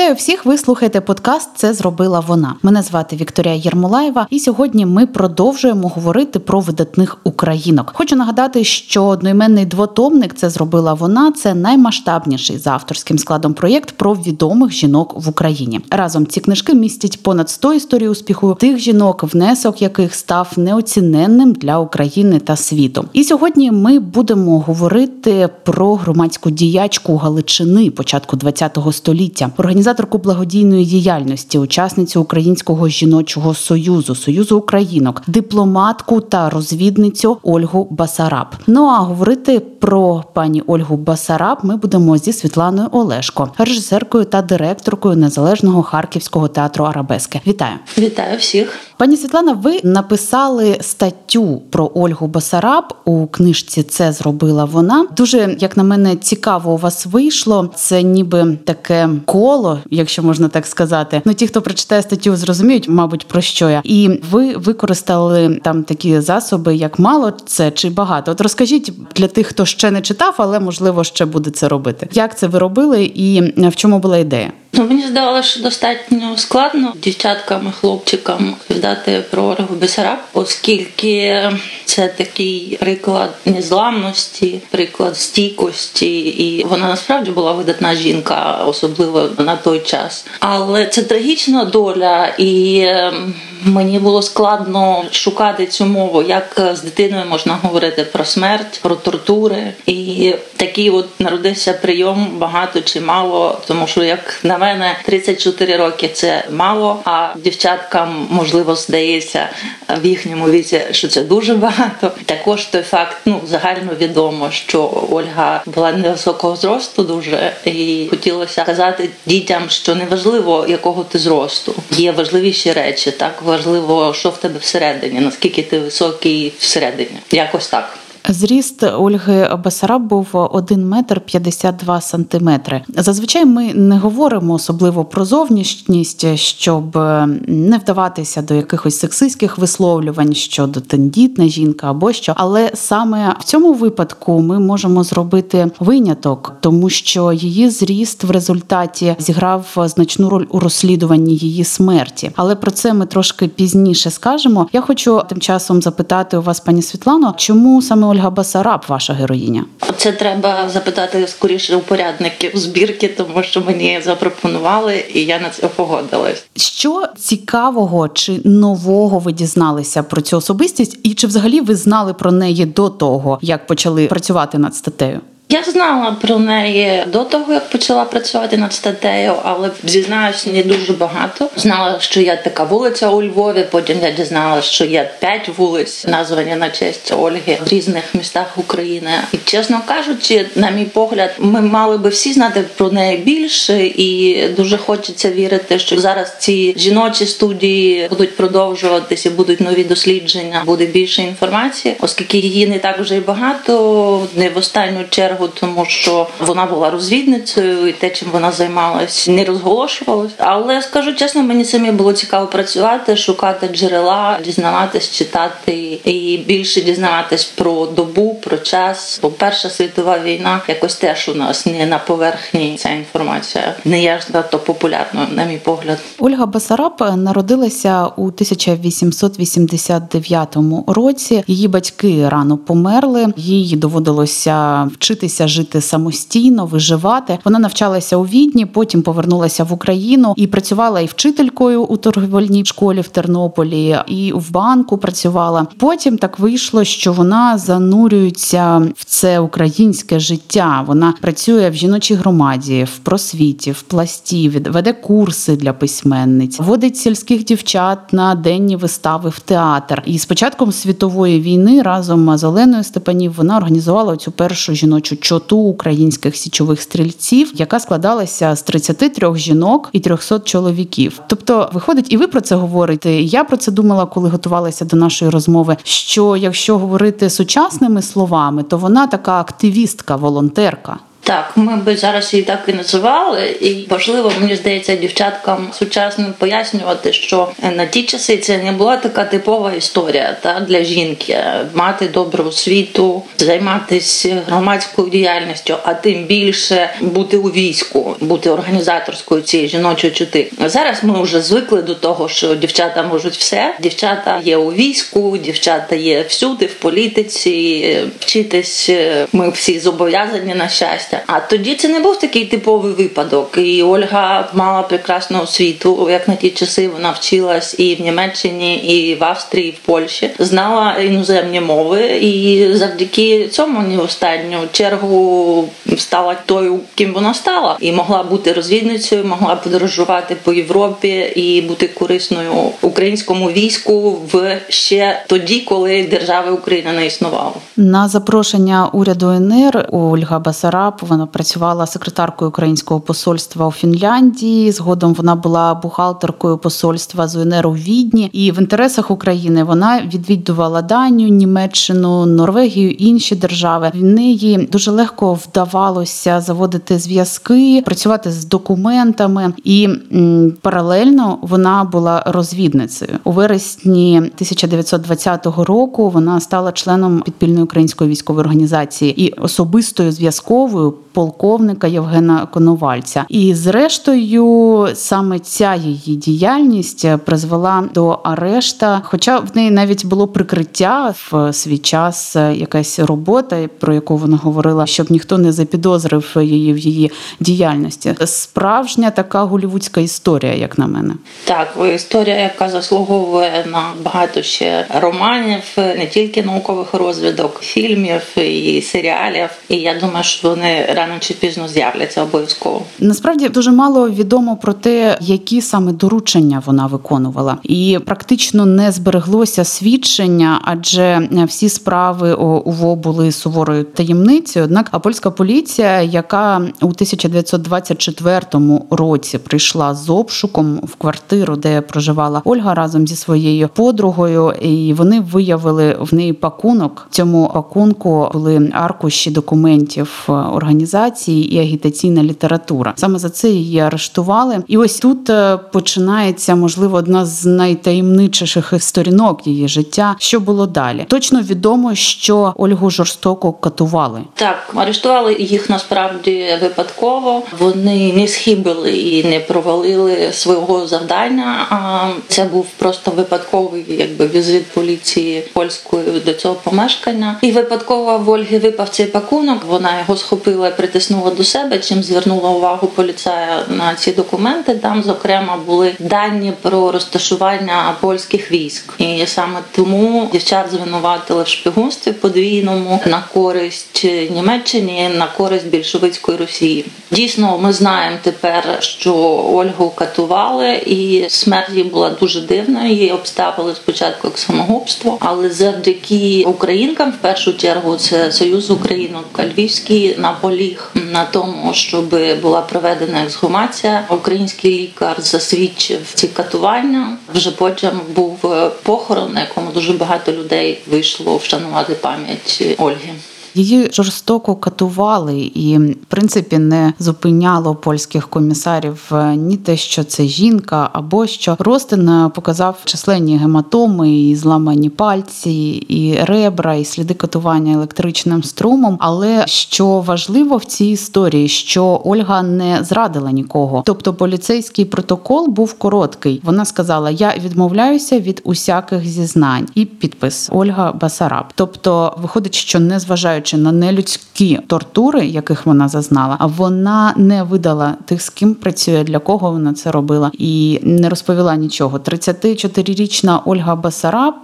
Вітаю всіх! Ви слухаєте подкаст. Це зробила вона. Мене звати Вікторія Єрмолаєва, і сьогодні ми продовжуємо говорити про видатних українок. Хочу нагадати, що одноіменний двотомник це зробила вона. Це наймасштабніший за авторським складом проєкт про відомих жінок в Україні. Разом ці книжки містять понад 100 історій успіху тих жінок, внесок яких став неоціненним для України та світу. І сьогодні ми будемо говорити про громадську діячку Галичини початку ХХ століття організаторку благодійної діяльності, учасницю Українського жіночого союзу, союзу українок, дипломатку та розвідницю Ольгу Басараб. Ну а говорити про пані Ольгу Басараб ми будемо зі Світланою Олешко, режисеркою та директоркою незалежного харківського театру Арабески. Вітаю, вітаю всіх, пані Світлана. Ви написали статтю про Ольгу Басараб у книжці. Це зробила вона. Дуже як на мене цікаво у вас вийшло. Це ніби таке коло коло, якщо можна так сказати. Ну ті, хто прочитає статтю, зрозуміють, мабуть, про що я. І ви використали там такі засоби, як мало це чи багато. От розкажіть для тих, хто ще не читав, але можливо ще буде це робити. Як це ви робили, і в чому була ідея? Ну, мені здавалося, що достатньо складно дівчаткам і хлопчикам віддати про Ольгу Бесараб, оскільки це такий приклад незламності, приклад стійкості, і вона насправді була видатна жінка, особливо на той час. Але це трагічна доля, і ем, мені було складно шукати цю мову, як з дитиною можна говорити про смерть, про тортури. І такий от народився прийом багато чи мало, тому що як на мене 34 роки це мало, а дівчаткам можливо здається в їхньому віці, що це дуже багато. Також той факт, ну загально відомо, що Ольга була невисокого зросту, дуже і хотілося казати дітям, що неважливо якого ти зросту, є важливіші речі, так важливо, що в тебе всередині, наскільки ти високий всередині, якось так. Зріст Ольги Басараб був 1 метр 52 сантиметри. Зазвичай ми не говоримо особливо про зовнішність, щоб е, не вдаватися до якихось сексистських висловлювань щодо тендітна жінка або що. Але саме в цьому випадку ми можемо зробити виняток, тому що її зріст в результаті зіграв значну роль у розслідуванні її смерті. Але про це ми трошки пізніше скажемо. Я хочу тим часом запитати у вас, пані Світлано, чому саме Ольга Басараб, ваша героїня? Це треба запитати скоріше у порядників збірки, тому що мені запропонували, і я на це погодилась. Що цікавого чи нового ви дізналися про цю особистість, і чи взагалі ви знали про неї до того, як почали працювати над статтею? Я знала про неї до того, як почала працювати над статтею, але зізнаюся не дуже багато. Знала, що є така вулиця у Львові. Потім я дізналася, що є п'ять вулиць, названі на честь Ольги в різних містах України. І чесно кажучи, на мій погляд, ми мали би всі знати про неї більше, і дуже хочеться вірити, що зараз ці жіночі студії будуть продовжуватися, будуть нові дослідження, буде більше інформації, оскільки її не так вже й багато, не в останню чергу чергу, тому що вона була розвідницею, і те, чим вона займалась, не розголошувалось. Але скажу чесно, мені самі було цікаво працювати, шукати джерела, дізнаватись, читати і більше дізнаватись про добу, про час. Бо Перша світова війна якось теж у нас не на поверхні ця інформація не є надто популярною, на мій погляд. Ольга Басараб народилася у 1889 році. Її батьки рано померли. Їй доводилося вчитися вчитися жити самостійно, виживати. Вона навчалася у відні, потім повернулася в Україну і працювала і вчителькою у торговельній школі в Тернополі, і в банку працювала. Потім так вийшло, що вона занурюється в це українське життя. Вона працює в жіночій громаді, в просвіті, в пласті, веде курси для письменниць, водить сільських дівчат на денні вистави в театр. І з початком світової війни разом з Оленою Степанів вона організувала цю першу жіночу чоту українських січових стрільців, яка складалася з 33 жінок і 300 чоловіків. Тобто, виходить, і ви про це говорите. Я про це думала, коли готувалася до нашої розмови. Що якщо говорити сучасними словами, то вона така активістка, волонтерка. Так, ми би зараз її так і називали, і важливо, мені здається, дівчаткам сучасним пояснювати, що на ті часи це не була така типова історія та для жінки мати добру освіту, займатися громадською діяльністю, а тим більше бути у війську, бути організаторською цієї жіночої чути. Зараз ми вже звикли до того, що дівчата можуть все. Дівчата є у війську, дівчата є всюди, в політиці, вчитись. Ми всі зобов'язані на щастя. А тоді це не був такий типовий випадок. І Ольга мала прекрасну освіту. Як на ті часи вона вчилась і в Німеччині, і в Австрії, і в Польщі, знала іноземні мови, і завдяки цьому не останню чергу стала тою, ким вона стала, і могла бути розвідницею, могла подорожувати по Європі і бути корисною українському війську в ще тоді, коли держави Україна не існувала. На запрошення уряду НР Ольга Басараб вона працювала секретаркою українського посольства у Фінляндії. Згодом вона була бухгалтеркою посольства з УНР у Відні. І в інтересах України вона відвідувала Данію, Німеччину, Норвегію інші держави. В неї дуже легко вдавалося заводити зв'язки, працювати з документами, і паралельно вона була розвідницею у вересні 1920 року. Вона стала членом підпільної української військової організації і особистою зв'язковою полковника Євгена Коновальця. І зрештою, саме ця її діяльність призвела до арешта. Хоча в неї навіть було прикриття в свій час, якась робота, про яку вона говорила, щоб ніхто не запідозрив її в її діяльності. Справжня така голівудська історія, як на мене. Так, історія, яка заслуговує на багато ще романів, не тільки наукових розвідок, фільмів і серіалів. І я думаю, що вони рано чи пізно з'являться обов'язково. Насправді дуже мало відомо про те, які саме доручення вона виконувала, і практично не збереглося свідчення, адже всі справи УВО були суворою таємницею. Однак, а польська поліція, яка у 1924 році прийшла з обшуком в квартиру, де проживала Ольга разом зі своєю подругою, і вони виявили в неї пакунок. Цьому пакунку були аркуші документів організації і агітаційна література. Саме за це її арештували. І ось тут е, починається можливо одна з найтаємничіших сторінок її життя. Що було далі? Точно відомо, що Ольгу жорстоко катували. Так, арештували їх насправді випадково. Вони не схибили і не провалили свого завдання. А це був просто випадковий, якби візит поліції польської до цього помешкання. І випадково в Ольги випав цей пакунок. Вона його схопила і притиснула до себе. Чим звернула увагу поліцая на ці документи. Там, зокрема, були дані про розташування польських військ, і саме тому дівчат звинуватили в шпигунстві подвійному на користь Німеччині, на користь більшовицької Росії. Дійсно, ми знаємо тепер, що Ольгу катували, і смерть її була дуже дивною. Її обставили спочатку як самогубство, але завдяки українкам, в першу чергу, це Союз Українок Львівський наполіг на тому, щоб була проведена ексгумація. Український лікар засвідчив ці катування. Вже потім був похорон, на якому дуже багато людей вийшло вшанувати пам'ять Ольги. Її жорстоко катували, і в принципі не зупиняло польських комісарів ні те, що це жінка, або що Ростин показав численні гематоми, і зламані пальці, і ребра, і сліди катування електричним струмом. Але що важливо в цій історії, що Ольга не зрадила нікого. Тобто поліцейський протокол був короткий. Вона сказала: Я відмовляюся від усяких зізнань, і підпис Ольга Басараб. Тобто, виходить, що не зважаючи на нелюдські тортури, яких вона зазнала, а вона не видала тих, з ким працює, для кого вона це робила, і не розповіла нічого. 34-річна Ольга Басараб,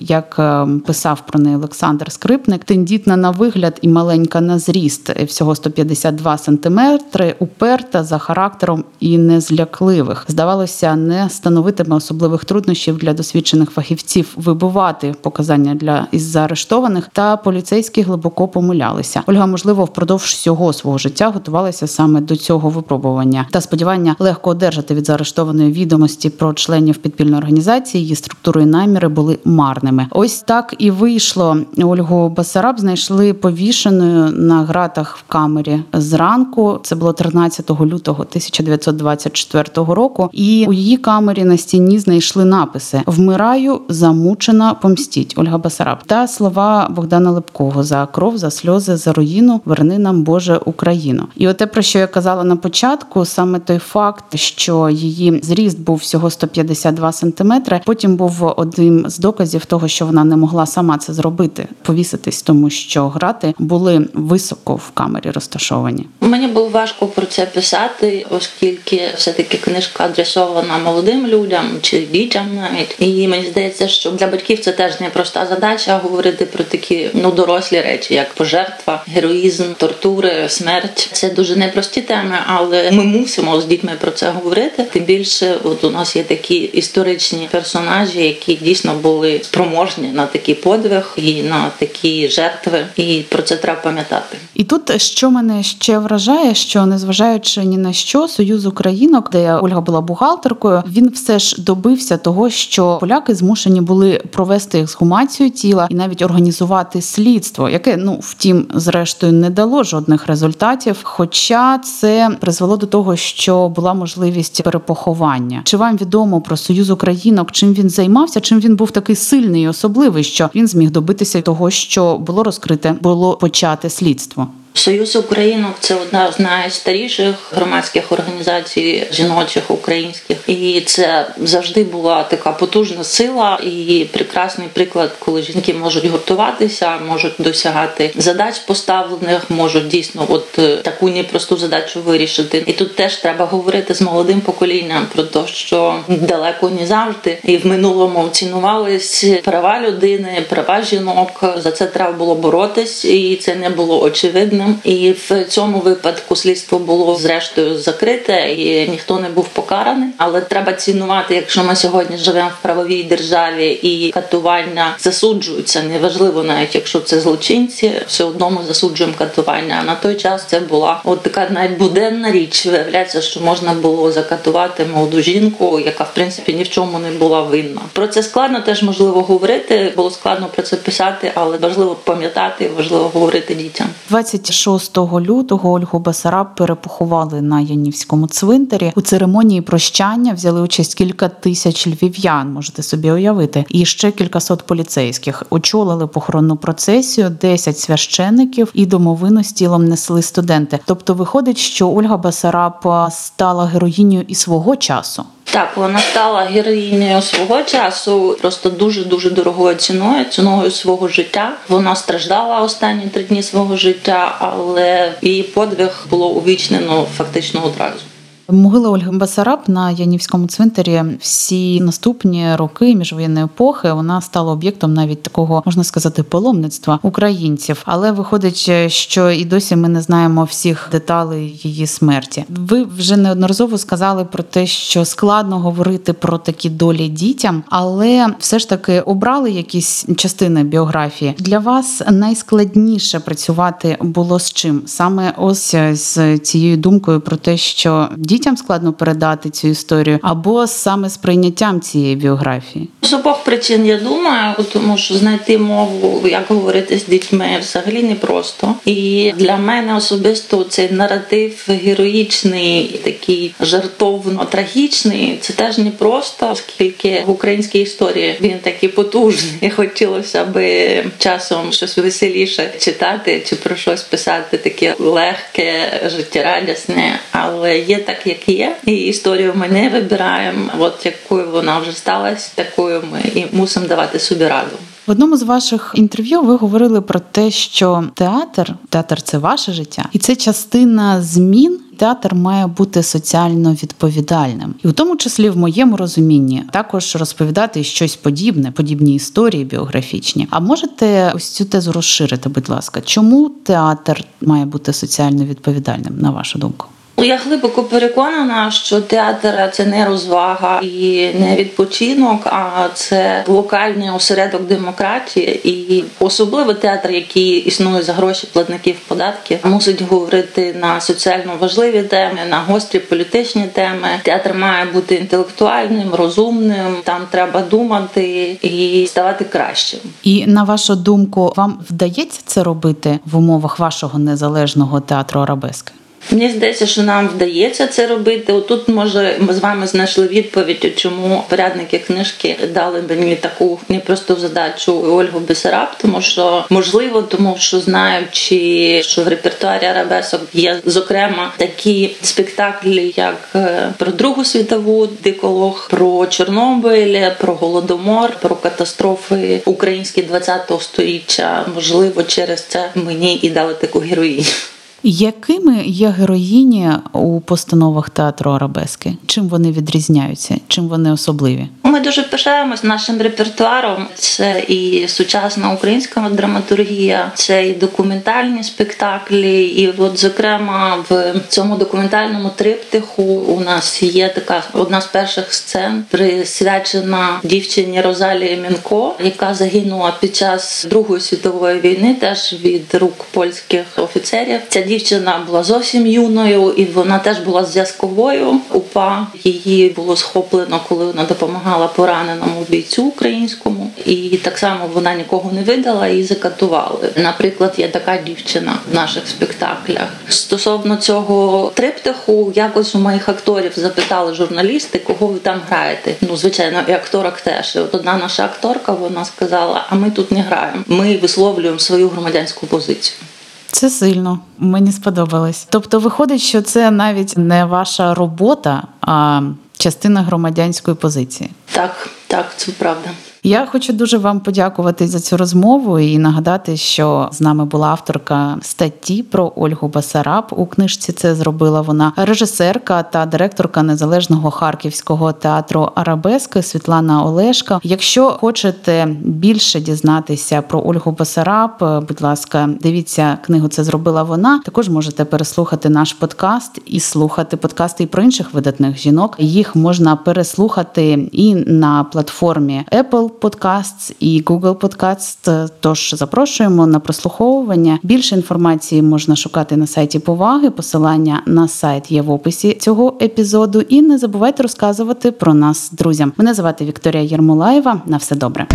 як писав про неї Олександр Скрипник, тендітна на вигляд і маленька на зріст, всього 152 сантиметри, уперта за характером і незлякливих. Здавалося, не становитиме особливих труднощів для досвідчених фахівців вибувати показання для із заарештованих та поліцейські глибоко глибоко помилялися. Ольга, можливо, впродовж всього свого життя готувалася саме до цього випробування та сподівання легко одержати від заарештованої відомості про членів підпільної організації. Її структури і наміри були марними. Ось так і вийшло. Ольгу Басараб знайшли повішеною на гратах в камері зранку. Це було 13 лютого 1924 року. І у її камері на стіні знайшли написи: Вмираю, замучена, помстіть. Ольга Басараб та слова Богдана Лепкого за кров, за сльози, за руїну. Верни нам Боже Україну. І оте про що я казала на початку, саме той факт, що її зріст був всього 152 сантиметри. Потім був одним з доказів того, що вона не могла сама це зробити, повіситись, тому що грати були високо в камері розташовані. Мені було важко про це писати, оскільки все-таки книжка адресована молодим людям чи дітям навіть. І мені здається, що для батьків це теж непроста задача говорити про такі ну дорослі речі, як пожертва, героїзм, тортури, смерть. Це дуже непрості теми, але ми мусимо з дітьми про це говорити. Тим більше, от у нас є такі історичні персонажі, які дійсно були спроможні на такий подвиг і на такі жертви. І про це треба пам'ятати. І тут що мене ще вражає, що незважаючи ні на що, союз українок, де Ольга була бухгалтеркою, він все ж добився того, що поляки змушені були провести ексгумацію тіла і навіть організувати слідство, яке ну втім, зрештою, не дало жодних результатів. Хоча це призвело до того, що була можливість перепоховання. Чи вам відомо про союз українок? Чим він займався? Чим він був такий сильний і особливий, що він зміг добитися того, що було розкрите, було почати слідство? Союз Українок це одна з найстаріших громадських організацій жіночих українських, і це завжди була така потужна сила і прекрасний приклад, коли жінки можуть гуртуватися, можуть досягати задач поставлених, можуть дійсно от е, таку непросту задачу вирішити. І тут теж треба говорити з молодим поколінням про те, що далеко не завжди і в минулому цінувались права людини, права жінок. За це треба було боротись, і це не було очевидним. І в цьому випадку слідство було зрештою закрите, і ніхто не був покараний. Але треба цінувати, якщо ми сьогодні живемо в правовій державі і катування засуджуються, неважливо навіть якщо це злочинці, все одно ми засуджуємо катування. А на той час це була от така навіть буденна річ. Виявляється, що можна було закатувати молоду жінку, яка в принципі ні в чому не була винна. Про це складно теж можливо говорити. Було складно про це писати, але важливо пам'ятати, важливо говорити дітям. 26 лютого Ольгу Басараб перепоховали на Янівському цвинтарі. У церемонії прощання взяли участь кілька тисяч львів'ян, можете собі уявити, і ще кількасот поліцейських очолили похоронну процесію, 10 священиків і домовину з тілом несли студенти. Тобто, виходить, що Ольга Басараб стала героїнею і свого часу. Так, вона стала героїнею свого часу, просто дуже дуже дорогою ціною, ціною свого життя. Вона страждала останні три дні свого життя, але її подвиг було увічнено фактично одразу. Могила Ольги Басараб на Янівському цвинтарі всі наступні роки міжвоєнної епохи вона стала об'єктом навіть такого можна сказати паломництва українців. Але виходить, що і досі ми не знаємо всіх деталей її смерті. Ви вже неодноразово сказали про те, що складно говорити про такі долі дітям, але все ж таки обрали якісь частини біографії. Для вас найскладніше працювати було з чим саме ось з цією думкою про те, що діти дітям складно передати цю історію, або саме з прийняттям цієї біографії? З обох причин я думаю, тому що знайти мову, як говорити з дітьми, взагалі непросто. І для мене особисто цей наратив героїчний, такий жартовно трагічний. Це теж непросто, оскільки в українській історії він такий потужний. Хотілося би часом щось веселіше читати чи про щось писати, таке легке, життєрадісне, але є так як є, і історію ми не вибираємо. От якою вона вже сталася, такою ми і мусимо давати собі раду. В одному з ваших інтерв'ю ви говорили про те, що театр, театр це ваше життя, і це частина змін. Театр має бути соціально відповідальним, і в тому числі в моєму розумінні також розповідати щось подібне, подібні історії біографічні. А можете ось цю тезу розширити, будь ласка, чому театр має бути соціально відповідальним, на вашу думку? Ну, Я глибоко переконана, що театр це не розвага і не відпочинок, а це локальний осередок демократії. І особливо театр, який існує за гроші платників податків, мусить говорити на соціально важливі теми, на гострі політичні теми. Театр має бути інтелектуальним, розумним. Там треба думати і ставати кращим. І на вашу думку, вам вдається це робити в умовах вашого незалежного театру Арабески? Мені здається, що нам вдається це робити. Отут, може, ми з вами знайшли відповідь, чому порядники книжки дали мені таку непросту задачу Ольгу Бесараб, тому що можливо, тому що знаючи, що в репертуарі арабесок є зокрема такі спектаклі, як е, про Другу світову диколог, про Чорнобиль, про голодомор, про катастрофи українські 20-го століття. Можливо, через це мені і дали таку героїню. Якими є героїні у постановах театру Арабески? Чим вони відрізняються? Чим вони особливі? Ми дуже пишаємось нашим репертуаром. Це і сучасна українська драматургія, це і документальні спектаклі. І, от, зокрема, в цьому документальному триптиху у нас є така одна з перших сцен, присвячена дівчині Розалії Мінко, яка загинула під час Другої світової війни, теж від рук польських офіцерів. Ця дівчина була зовсім юною, і вона теж була зв'язковою. УПА її було схоплено, коли вона допомагала пораненому бійцю українському, і так само вона нікого не видала і закатували. Наприклад, є така дівчина в наших спектаклях. Стосовно цього триптиху, якось у моїх акторів запитали журналісти, кого ви там граєте. Ну, звичайно, і акторок теж. От одна наша акторка вона сказала: а ми тут не граємо. Ми висловлюємо свою громадянську позицію. Це сильно мені сподобалось. Тобто, виходить, що це навіть не ваша робота, а частина громадянської позиції. Так, так, це правда. Я хочу дуже вам подякувати за цю розмову і нагадати, що з нами була авторка статті про Ольгу Басараб. У книжці це зробила вона режисерка та директорка незалежного харківського театру Арабески Світлана Олешка. Якщо хочете більше дізнатися про Ольгу Басараб, будь ласка, дивіться книгу. Це зробила вона. Також можете переслухати наш подкаст і слухати подкасти і про інших видатних жінок. Їх можна переслухати і на платформі Apple Podcasts і Google Podcasts. Тож запрошуємо на прослуховування. Більше інформації можна шукати на сайті Поваги. Посилання на сайт є в описі цього епізоду. І не забувайте розказувати про нас друзям. Мене звати Вікторія Єрмолаєва. На все добре.